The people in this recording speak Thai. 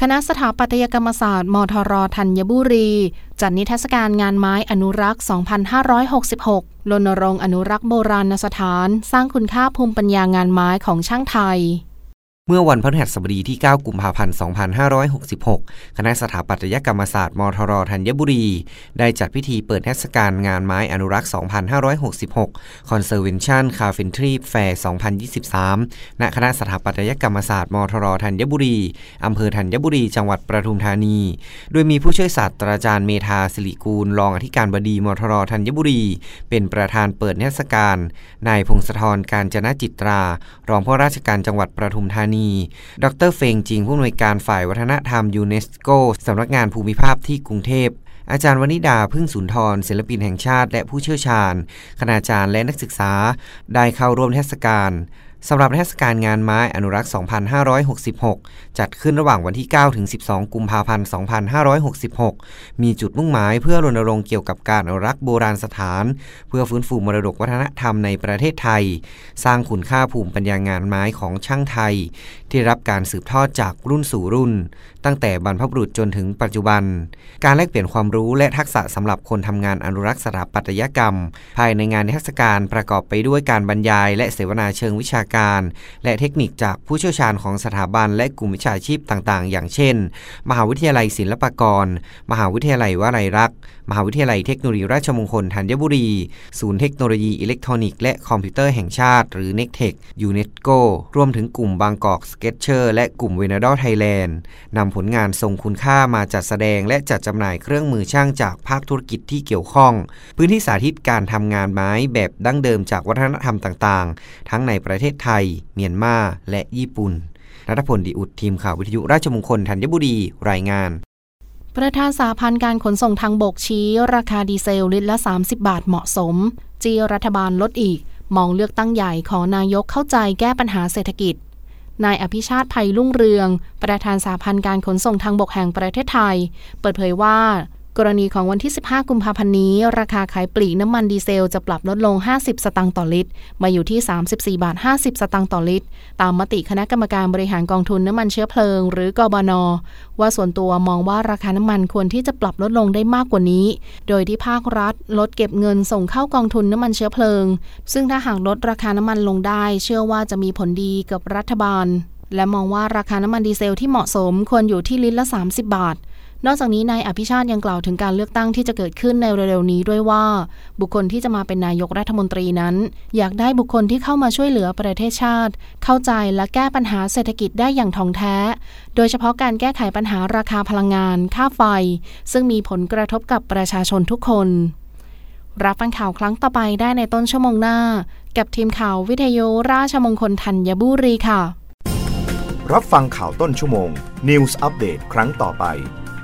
คณะสถาปัตยกรรมศาสตร์ มทรธัญบุรี จัดนิทรรศการงานไม้อนุรักษ์ 2566รณรงค์อนุรักษ์โบราณสถาน สร้างคุณค่าภูมิปัญญางานไม้ของช่างไทย เมื่อวันพฤหัสบดีที่ 9 กุมภาพันธ์ 2566 คณะสถาปัตยกรรมศาสตร์มทรธัญบุรี ได้จัดพิธีเปิดเทศกาลงานไม้อนุรักษ์ 2566 Conservation Carpentry Fair 2023 ณ คณะสถาปัตยกรรมศาสตร์มทรธัญบุรี อำเภอธัญบุรี จังหวัดประทุมธานี โดยมีผู้ช่วยศาสตราจารย์เมธาสิริกูล รองอธิการบดีมทรธัญบุรี เป็นประธานเปิดเทศกาล นายพงศธร กาญจนะจิตรา รองผู้ว่าราชการจังหวัดประทุมธานีดรเฟงจิงผู้อำนวยการฝ่ายวัฒนธรรมยูเนสโกสำนักงานภูมิภาคที่กรุงเทพอาจารย์วนิดาพึ่งสุนทรศิลปินแห่งชาติ และผู้เชี่ยวชาญ คณาจารย์และนักศึกษา ได้เข้าร่วมเทศกาล สำหรับเทศกาลงานไม้อนุรักษ์ 2566 จัดขึ้นระหว่างวันที่ 9 ถึง 12 กุมภาพันธ์ 2566 มีจุดมุ่งหมายเพื่อรณรงค์เกี่ยวกับการอนุรักษ์โบราณสถาน เพื่อฟื้นฟูมรดกวัฒนธรรมในประเทศไทย สร้างคุณค่าภูมิปัญญางานไม้ของช่างไทย ที่รับการสืบทอดจากรุ่นสู่รุ่น ตั้งแต่บรรพบุรุษจนถึงปัจจุบัน การแลกเปลี่ยนความรู้และทักษะสำหรับคนทำงานอนุรักษ์สถาปัตยกรรม ภายในงานเทศกาลประกอบไปด้วยการบรรยาย และเสวนาเชิงวิชาการ และเทคนิคจากผู้เชี่ยวชาญของสถาบันและกลุ่มวิชาชีพต่างๆ อย่างเช่น มหาวิทยาลัยศิลปากร มหาวิทยาลัยวลัยรักษ์ มหาวิทยาลัยเทคโนโลยีราชมงคลธัญบุรี ศูนย์เทคโนโลยีอิเล็กทรอนิกส์และคอมพิวเตอร์แห่งชาติ หรือ n e c t e c h ยูเนสโกรวมถึงกลุ่มบางกอกสเก็ตเชอร์และกลุ่มเวนาดอไทยแลนด์นำผลงานทรงคุณค่ามาจัดแสดง และจัดจำหน่ายเครื่องมือช่างจากภาคธุรกิจที่เกี่ยวข้อง พื้นที่สาธิตการทำงานไม้แบบดั้งเดิมจากวัฒนธรรมต่างๆ ทั้งในประเทศไทย เมียนมา และญี่ปุ่นรัฐพลดีอุดทีมข่าววิทยุราชมงคลธัญบุรีรายงาน ประธานสหพันธ์การขนส่งทางบกชี้ ราคาดีเซลลิตรละ 30 บาทเหมาะสม จี้รัฐบาลลดอีก มองเลือกตั้งใหญ่ขอนายกเข้าใจแก้ปัญหาเศรษฐกิจนายอภิชาติไพรรุ่งเรือง ประธานสหพันธ์การขนส่งทางบกแห่งประเทศไทย เปิดเผยว่า กรณีของวันที่ 15 กุมภาพันธ์นี้ ราคาขายปลีกน้ำมันดีเซลจะปรับลดลง 50 สตางค์ต่อลิตร มาอยู่ที่ 34 บาท 50 สตางค์ต่อลิตร ตามมติคณะกรรมการบริหารกองทุนน้ำมันเชื้อเพลิง หรือกบน ว่าส่วนตัวมองว่าราคาน้ำมันควรที่จะปรับลดลงได้มากกว่านี้ โดยที่ภาครัฐลดเก็บเงินส่งเข้ากองทุนน้ำมันเชื้อเพลิง ซึ่งถ้าหากลดราคาน้ำมันลงได้ เชื่อว่าจะมีผลดีกับรัฐบาล และมองว่าราคาน้ำมันดีเซลที่เหมาะสมควรอยู่ที่ลิตรละ 30 บาท นอกจากนี้นายอภิชาติยังกล่าวถึงการเลือกตั้งที่จะเกิดขึ้นในเร็วๆนี้ด้วยว่า บุคคลที่จะมาเป็นนายกรัฐมนตรีนั้น อยากได้บุคคลที่เข้ามาช่วยเหลือประเทศชาติ เข้าใจและแก้ปัญหาเศรษฐกิจได้อย่างท่องแท้ โดยเฉพาะการแก้ไขปัญหาราคาพลังงาน ค่าไฟ ซึ่งมีผลกระทบกับประชาชนทุกคน รับฟังข่าวครั้งต่อไปได้ในต้นชั่วโมงหน้า กับทีมข่าววิทยุราชมงคลธัญบุรีค่ะ รับฟังข่าวต้นชั่วโมง News อัปเดตครั้งต่อไป